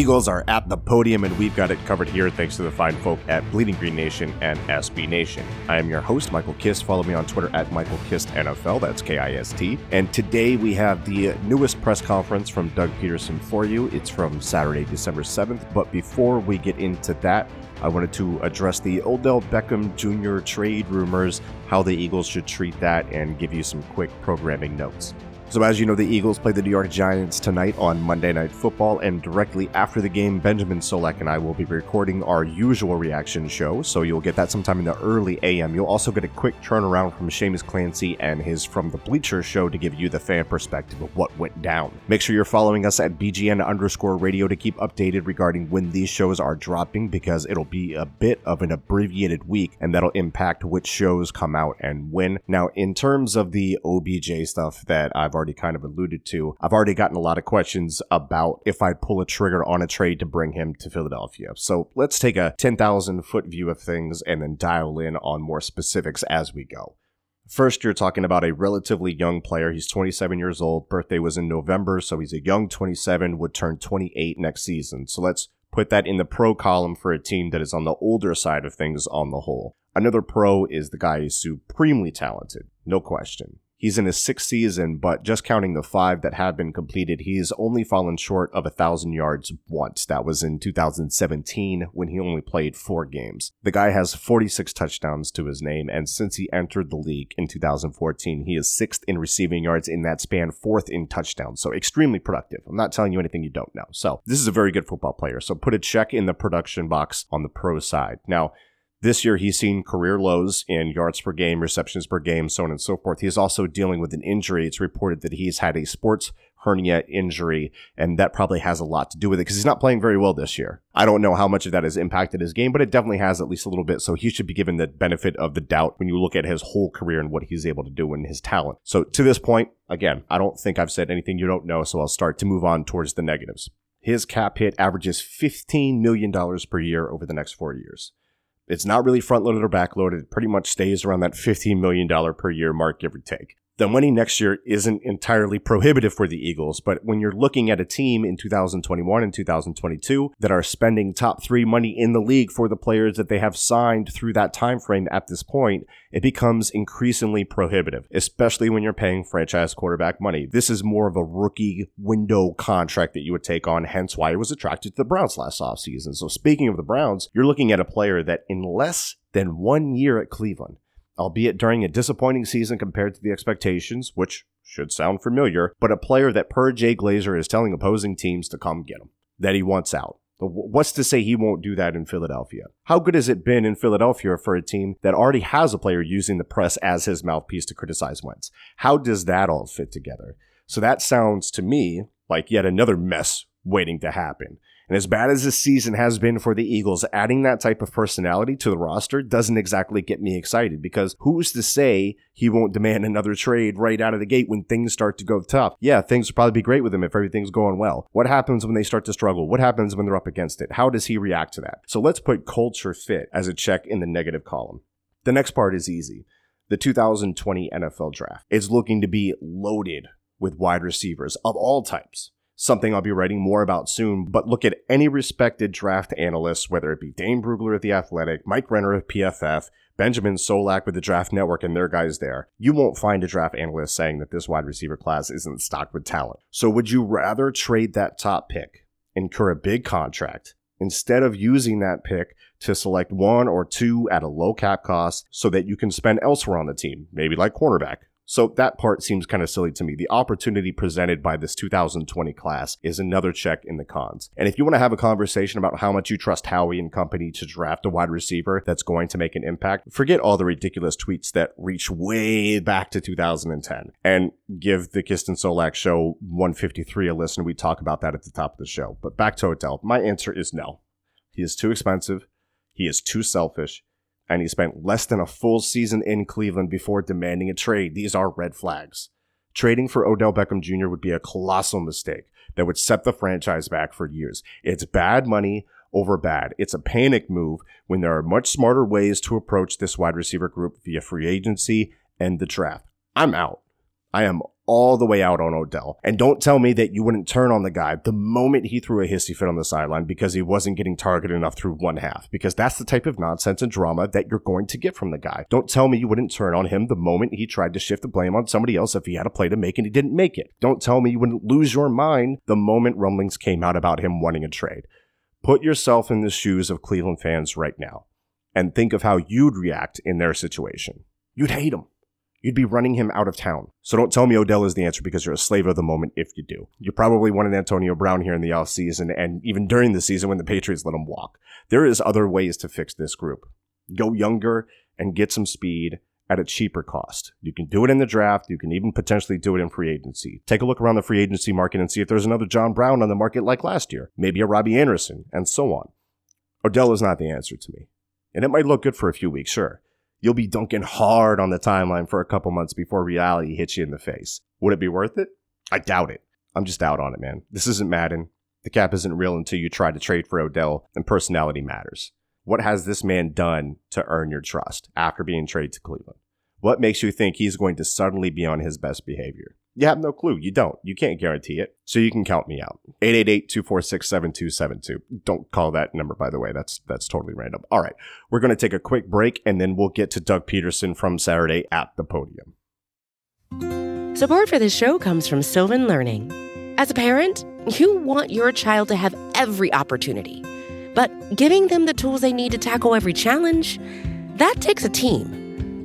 Eagles are at the podium, and we've got it covered here thanks to the fine folk at Bleeding Green Nation and SB Nation. I am your host, Michael Kist. Follow me on Twitter at Michael Kist NFL. That's K I S T. And today we have the newest press conference from Doug Pederson for you. It's from Saturday, December 7th. But before we get into that, I wanted to address the Odell Beckham Jr. trade rumors, how the Eagles should treat that, and give you some quick programming notes. So, as you know, the Eagles play the New York Giants tonight on Monday Night Football, and directly after the game, Benjamin Solak and I will be recording our usual reaction show. So, you'll get that sometime in the early AM. You'll also get a quick turnaround from Seamus Clancy and his From the Bleacher show to give you the fan perspective of what went down. Make sure you're following us at BGN underscore radio to keep updated regarding when these shows are dropping, because it'll be a bit of an abbreviated week, and that'll impact which shows come out and when. Now, in terms of the OBJ stuff that I've already kind of alluded to, I've already gotten a lot of questions about if I'd pull a trigger on a trade to bring him to Philadelphia. So let's take a 10,000 foot view of things and then dial in on more specifics as we go. First, you're talking about a relatively young player. He's 27 years old. Birthday was in November, so he's a young 27, would turn 28 next season. So let's put that in the pro column for a team that is on the older side of things on the whole. Another pro is the guy is supremely talented, no question. He's in his sixth season, but just counting the five that have been completed, he's only fallen short of a thousand yards once. That was in 2017 when he only played four games. The guy has 46 touchdowns to his name, and since he entered the league in 2014, he is sixth in receiving yards in that span, fourth in touchdowns. So extremely productive. I'm not telling you anything you don't know. So this is a very good football player. So put a check in the production box on the pro side. Now, this year, he's seen career lows in yards per game, receptions per game, so on and so forth. He's also dealing with an injury. It's reported that he's had a sports hernia injury, and that probably has a lot to do with it because he's not playing very well this year. I don't know how much of that has impacted his game, but it definitely has at least a little bit. So he should be given the benefit of the doubt when you look at his whole career and what he's able to do and his talent. So to this point, again, I don't think I've said anything you don't know, so I'll start to move on towards the negatives. His cap hit averages $15 million per year over the next four years. It's not really front loaded or back loaded. It pretty much stays around that $15 million per year mark, give or take. The money next year isn't entirely prohibitive for the Eagles, but when you're looking at a team in 2021 and 2022 that are spending top three money in the league for the players that they have signed through that time frame at this point, it becomes increasingly prohibitive, especially when you're paying franchise quarterback money. This is more of a rookie window contract that you would take on, hence why it was attracted to the Browns last offseason. So speaking of the Browns, you're looking at a player that in less than one year at Cleveland albeit during a disappointing season compared to the expectations, which should sound familiar, but a player that per Jay Glazer is telling opposing teams to come get him, that he wants out. What's to say he won't do that in Philadelphia? How good has it been in Philadelphia for a team that already has a player using the press as his mouthpiece to criticize Wentz? How does that all fit together? So that sounds to me like yet another mess waiting to happen. And as bad as this season has been for the Eagles, adding that type of personality to the roster doesn't exactly get me excited because who's to say he won't demand another trade right out of the gate when things start to go tough? Yeah, things will probably be great with him if everything's going well. What happens when they start to struggle? What happens when they're up against it? How does he react to that? So let's put culture fit as a check in the negative column. The next part is easy. The 2020 NFL draft is looking to be loaded with wide receivers of all types something I'll be writing more about soon, but look at any respected draft analyst, whether it be Dane Brugler of The Athletic, Mike Renner of PFF, Benjamin Solak with the Draft Network and their guys there, you won't find a draft analyst saying that this wide receiver class isn't stocked with talent. So would you rather trade that top pick, incur a big contract, instead of using that pick to select one or two at a low cap cost so that you can spend elsewhere on the team, maybe like cornerback, so that part seems kind of silly to me. The opportunity presented by this 2020 class is another check in the cons. And if you want to have a conversation about how much you trust Howie and company to draft a wide receiver that's going to make an impact, forget all the ridiculous tweets that reach way back to 2010 and give the Kist and Solak show 153 a listen. We talk about that at the top of the show. But back to Odell. My answer is no. He is too expensive. He is too selfish and he spent less than a full season in Cleveland before demanding a trade. These are red flags. Trading for Odell Beckham Jr. would be a colossal mistake that would set the franchise back for years. It's bad money over bad. It's a panic move when there are much smarter ways to approach this wide receiver group via free agency and the draft. I'm out. I am all the way out on Odell. And don't tell me that you wouldn't turn on the guy the moment he threw a hissy fit on the sideline because he wasn't getting targeted enough through one half, because that's the type of nonsense and drama that you're going to get from the guy. Don't tell me you wouldn't turn on him the moment he tried to shift the blame on somebody else if he had a play to make and he didn't make it. Don't tell me you wouldn't lose your mind the moment rumblings came out about him wanting a trade. Put yourself in the shoes of Cleveland fans right now and think of how you'd react in their situation. You'd hate him. You'd be running him out of town. So don't tell me Odell is the answer because you're a slave of the moment if you do. You probably wanted Antonio Brown here in the offseason and even during the season when the Patriots let him walk. There is other ways to fix this group. Go younger and get some speed at a cheaper cost. You can do it in the draft. You can even potentially do it in free agency. Take a look around the free agency market and see if there's another John Brown on the market like last year, maybe a Robbie Anderson, and so on. Odell is not the answer to me. And it might look good for a few weeks, sure you'll be dunking hard on the timeline for a couple months before reality hits you in the face. Would it be worth it? I doubt it. I'm just out on it, man. This isn't Madden. The cap isn't real until you try to trade for Odell, and personality matters. What has this man done to earn your trust after being traded to Cleveland? What makes you think he's going to suddenly be on his best behavior? You have no clue. You don't. You can't guarantee it. So you can count me out. 888-246-7272. Don't call that number, by the way. That's that's totally random. All right. We're going to take a quick break and then we'll get to Doug Pederson from Saturday at the podium. Support for this show comes from Sylvan Learning. As a parent, you want your child to have every opportunity. But giving them the tools they need to tackle every challenge, that takes a team.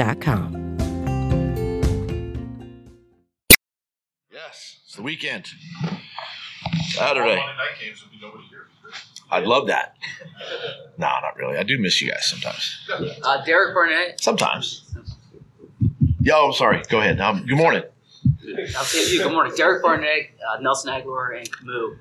29.com. the weekend. Saturday. I'd love that. no, not really. I do miss you guys sometimes. Uh, Derek Barnett. Sometimes. Yo, I'm sorry. Go ahead. Um, good morning. I'll see you. Good morning. Derek Barnett, uh, Nelson Agholor, and Camus.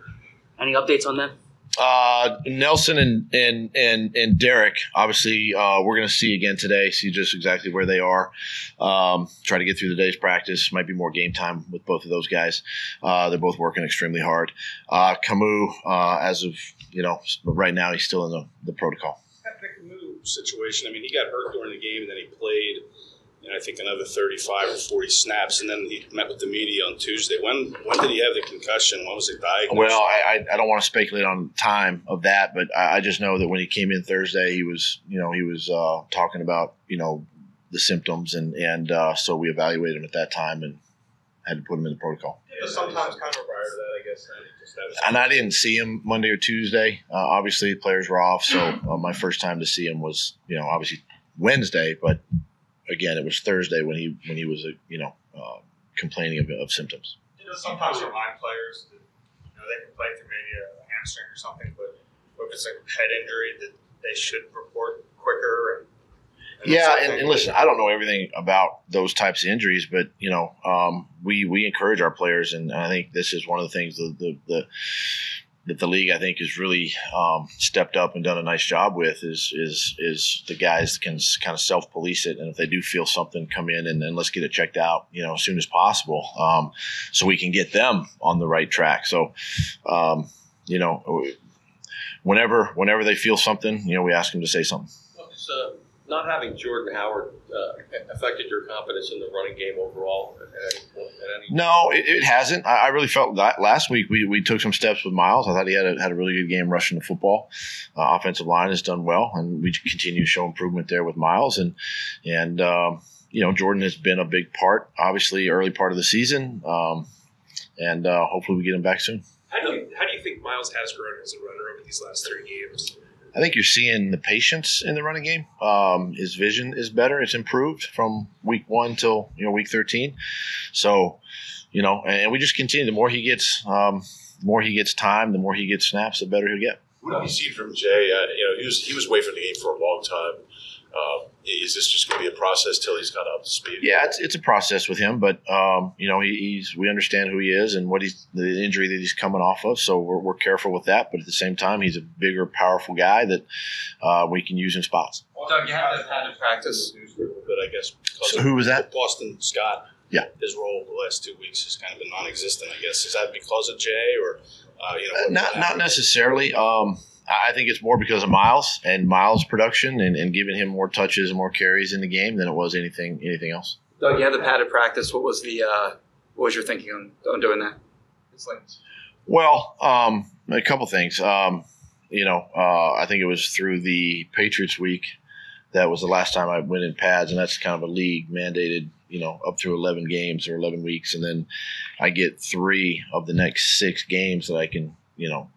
Any updates on them? Uh, Nelson and and and and Derek, obviously, uh, we're going to see again today. See just exactly where they are. Um, try to get through the day's practice. Might be more game time with both of those guys. Uh, they're both working extremely hard. Uh, Camus, uh, as of you know, right now, he's still in the, the protocol. That situation. I mean, he got hurt during the game, and then he played and I think another 35 or 40 snaps, and then he met with the media on Tuesday. When when did he have the concussion? When was it diagnosed? Well, I, I don't want to speculate on time of that, but I, I, just know that when he came in Thursday, he was you know he was uh, talking about you know the symptoms, and and uh, so we evaluated him at that time and had to put him in the protocol. Yeah, sometimes kind of prior to that, I guess. And I didn't see him Monday or Tuesday. Uh, obviously, the players were off, so uh, my first time to see him was, you know, obviously Wednesday. But again, it was Thursday when he when he was, uh, you know, uh, complaining of, of symptoms. You know, sometimes remind players that you know they can play through maybe a hamstring or something, but if it's a head injury, that they should report quicker. And, and yeah, and, and, listen, I don't know everything about those types of injuries, but you know, um, we we encourage our players, and I think this is one of the things the the, the that the league I think has really um, stepped up and done a nice job with is is is the guys can kind of self police it, and if they do feel something, come in and, let's get it checked out, you know, as soon as possible, um, so we can get them on the right track. So, um, you know, whenever whenever they feel something, you know, we ask them to say something. So not having Jordan Howard uh, affected your confidence in the running game overall? At any, any no, it, it, hasn't. I, I, really felt that last week we, we took some steps with Miles. I thought he had a, had a really good game rushing the football. Uh, offensive line has done well, and we continue to show improvement there with Miles. And and um, you know Jordan has been a big part, obviously early part of the season, um, and uh, hopefully we get him back soon. How do you how do you think Miles has grown as a runner over these last three games? I think you're seeing the patience in the running game. Um, his vision is better; it's improved from week one till you know week 13. So, you know, and we just continue. The more he gets, um, the more he gets time, the more he gets snaps, the better he'll get. What have you seen from Jay? Uh, you know, he was he was away from the game for a long time. Um, is this just going to be a process till he's got up to speed? Yeah, it's, it's a process with him, but um, you know he, he's we understand who he is and what he's the injury that he's coming off of, so we're, we're careful with that. But at the same time, he's a bigger, powerful guy that uh, we can use in spots. Well, Doug, you have had to practice, but I guess so who was that? Boston Scott. Yeah, his role the last two weeks has kind of been non-existent. I guess is that because of Jay or uh, you know? Uh, not not necessarily. Um, I think it's more because of Miles and Miles' production and, and, giving him more touches and more carries in the game than it was anything anything else. Doug, you had the padded practice. What was the uh, what was your thinking on, on doing that? Well, um, a couple things. Um, you know, uh, I think it was through the Patriots week that was the last time I went in pads, and that's kind of a league mandated. You know, up through eleven games or eleven weeks, and then I get three of the next six games that I can, you know,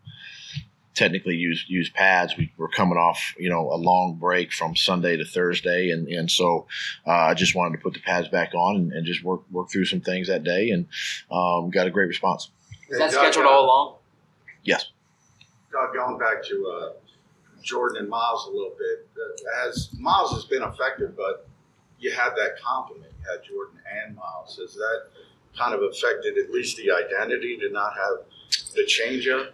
technically use use pads. We were coming off, you know, a long break from Sunday to Thursday, and and so uh, I just wanted to put the pads back on and, and, just work work through some things that day, and um, got a great response. Is that scheduled all along? Yes. Doug, going back to uh, Jordan and Miles a little bit, uh, as Miles has been effective, but you had that compliment. You had Jordan and Miles. Has that kind of affected at least the identity to not have the changeup?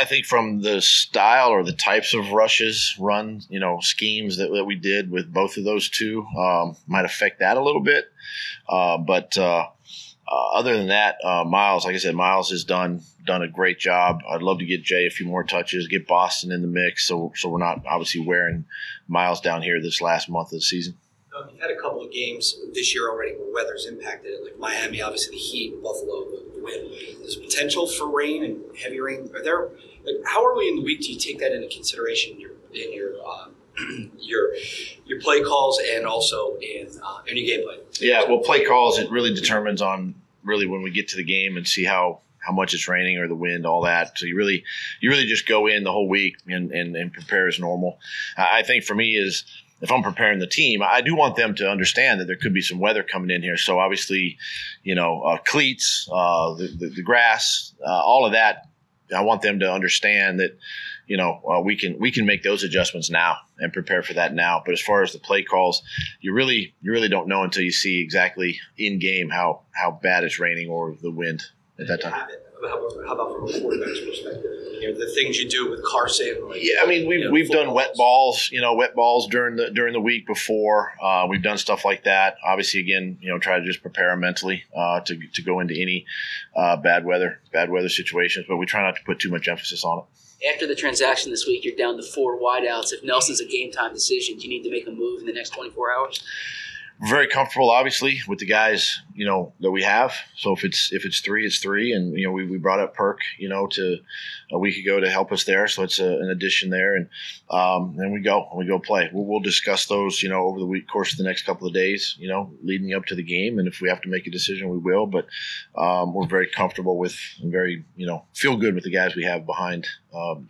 I, think from the style or the types of rushes, run, you know, schemes that, that we did with both of those two um, might affect that a little bit. Uh, but uh, uh, other than that, uh, Miles, like I said, Miles has done done a great job. I'd love to get Jay a few more touches, get Boston in the mix, so so we're not obviously wearing Miles down here this last month of the season. You've had a couple of games this year already where weather's impacted it, like Miami, obviously the heat, Buffalo. There's potential for rain and heavy rain. Are there? Like, how early in the week do you take that into consideration in your in your uh, your your play calls and also in uh, in your gameplay? Yeah, well, play calls it really determines on really when we get to the game and see how how much it's raining or the wind, all that. So you really you really just go in the whole week and and, and prepare as normal. I think for me is if I'm preparing the team, I do want them to understand that there could be some weather coming in here. So obviously, you know, uh, cleats, uh, the, the, the, grass, uh, all of that. I want them to understand that, you know, uh, we can we can make those adjustments now and prepare for that now. But as far as the play calls, you really you really don't know until you see exactly in game how how bad it's raining or the wind at that time. How about from a quarterback's perspective? You know, the things you do with Carson. Like, yeah, I mean, we've, you know, we've done wet balls, you know, wet balls during the during the week before. Uh, we've done stuff like that. Obviously, again, you know, try to just prepare mentally uh, to, to go into any uh, bad weather bad weather situations, but we try not to put too much emphasis on it. After the transaction this week, you're down to four wideouts. If Nelson's a game time decision, do you need to make a move in the next 24 hours? Very comfortable, obviously, with the guys you know that we have. So if it's if it's three, it's three, and you know we, we brought up Perk you know to a week ago to help us there, so it's a, an addition there, and um, then we go and we go play. We'll, we'll discuss those you know over the week course of the next couple of days, you know, leading up to the game, and if we have to make a decision, we will. But um, we're very comfortable with and very you know feel good with the guys we have behind um,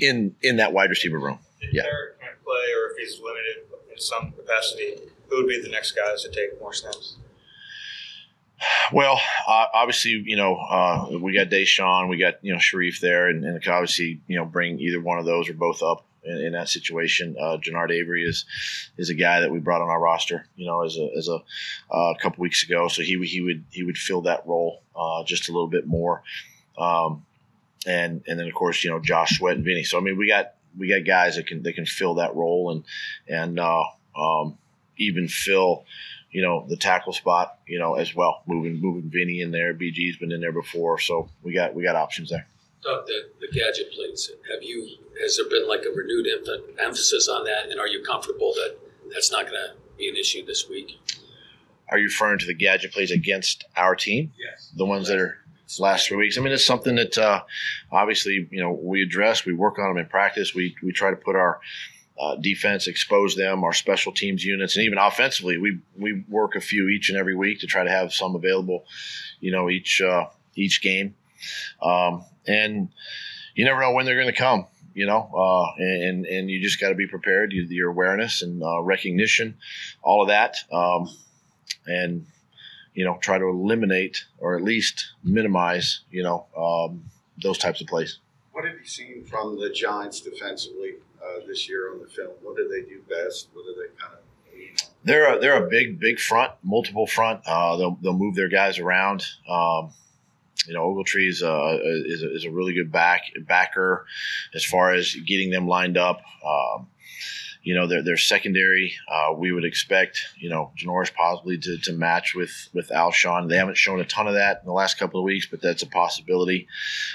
in in that wide receiver room. If Yeah. Can't play or if he's limited in some capacity, who would be the next guys to take more snaps? Well, uh, obviously, you know, uh, we got Daeshon, we got you know Shareef there, and, and obviously, you know, bring either one of those or both up in, in that situation. Uh, Genard Avery is is a guy that we brought on our roster, you know, as a as a uh, couple weeks ago, so he would he would he would fill that role uh, just a little bit more, um, and and then of course, you know, Josh Sweat and Vinny. So I mean, we got we got guys that can that can fill that role and and uh, um, even fill you know, the tackle spot, you know, as well. Moving moving Vinny in there. BG's been in there before, so we got we got options there. Doug, the, the gadget plates, have you, has there been like a renewed emph- emphasis on that? And are you comfortable that that's not going to be an issue this week? Are you referring to the gadget plays against our team? Yes. The ones that are last three weeks. I mean, it's something that uh, obviously you know we address. We work on them in practice. We we try to put our uh, defense, expose them, our special teams units, and even offensively, we we work a few each and every week to try to have some available, you know, each uh, each game, um, and you never know when they're going to come. You know, uh, and and you just got to be prepared. You, your awareness and uh, recognition, all of that, um, and you know, try to eliminate or at least minimize, you know, um, those types of plays. What have you seen from the Giants defensively uh, this year on the film? What do they do best? What do they kind of? They're a, they're a big big front, multiple front. Uh, they'll they'll move their guys around. Um, you know, Ogletree is a, is a, is a really good back backer as far as getting them lined up. Um, you know, their their secondary, uh, we would expect, you know, Janoris possibly to, to match with with Alshon. They haven't shown a ton of that in the last couple of weeks, but that's a possibility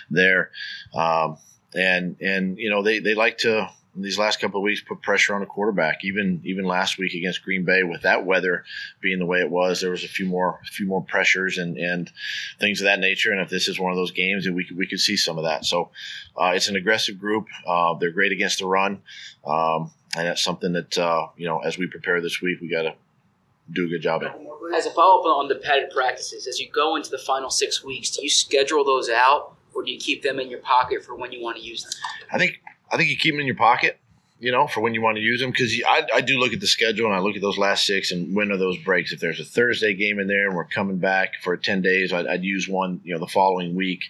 there. Um, and and you know, they they like to these last couple of weeks put pressure on the quarterback. Even even last week against Green Bay, with that weather being the way it was, there was a few more a few more pressures and and things of that nature. And if this is one of those games, we could, we could see some of that. So uh, it's an aggressive group. Uh, they're great against the run, um, and that's something that uh, you know as we prepare this week, we got to do a good job at. As a follow up on the padded practices, as you go into the final six weeks, do you schedule those out or do you keep them in your pocket for when you want to use them? I think I think you keep them in your pocket, you know, for when you want to use them. Because I, I do look at the schedule and I look at those last six and when are those breaks. If there's a Thursday game in there and we're coming back for ten days, I'd, I'd use one, you know, the following week.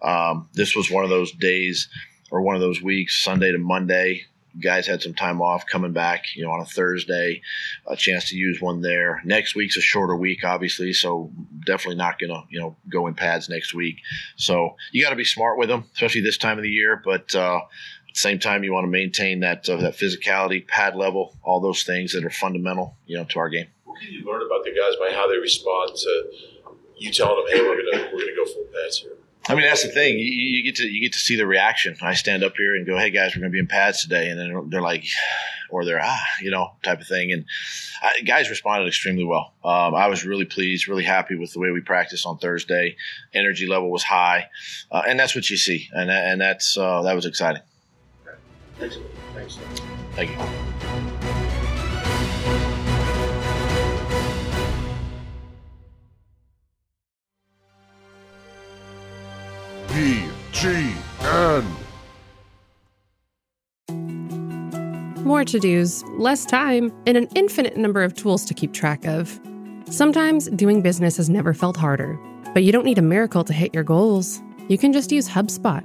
Um, this was one of those days or one of those weeks, Sunday to Monday. Guys had some time off coming back, you know, on a Thursday, a chance to use one there. Next week's a shorter week, obviously, so definitely not gonna, you know, go in pads next week. So you got to be smart with them, especially this time of the year. But uh, same time, you want to maintain that uh, that physicality, pad level, all those things that are fundamental, you know, to our game. What can you learn about the guys by how they respond to you telling them, "Hey, we're gonna we're gonna go full pads here"? I mean, that's the thing. You, you get to you get to see the reaction. I stand up here and go, "Hey guys, we're going to be in pads today," and then they're like, or they're ah, you know, type of thing. And I, guys responded extremely well. Um, I was really pleased, really happy with the way we practiced on Thursday. Energy level was high, uh, and that's what you see, and and that's uh, that was exciting. Thanks. Thanks. Thank you. BGN. More to dos, less time, and an infinite number of tools to keep track of. Sometimes doing business has never felt harder, but you don't need a miracle to hit your goals. You can just use HubSpot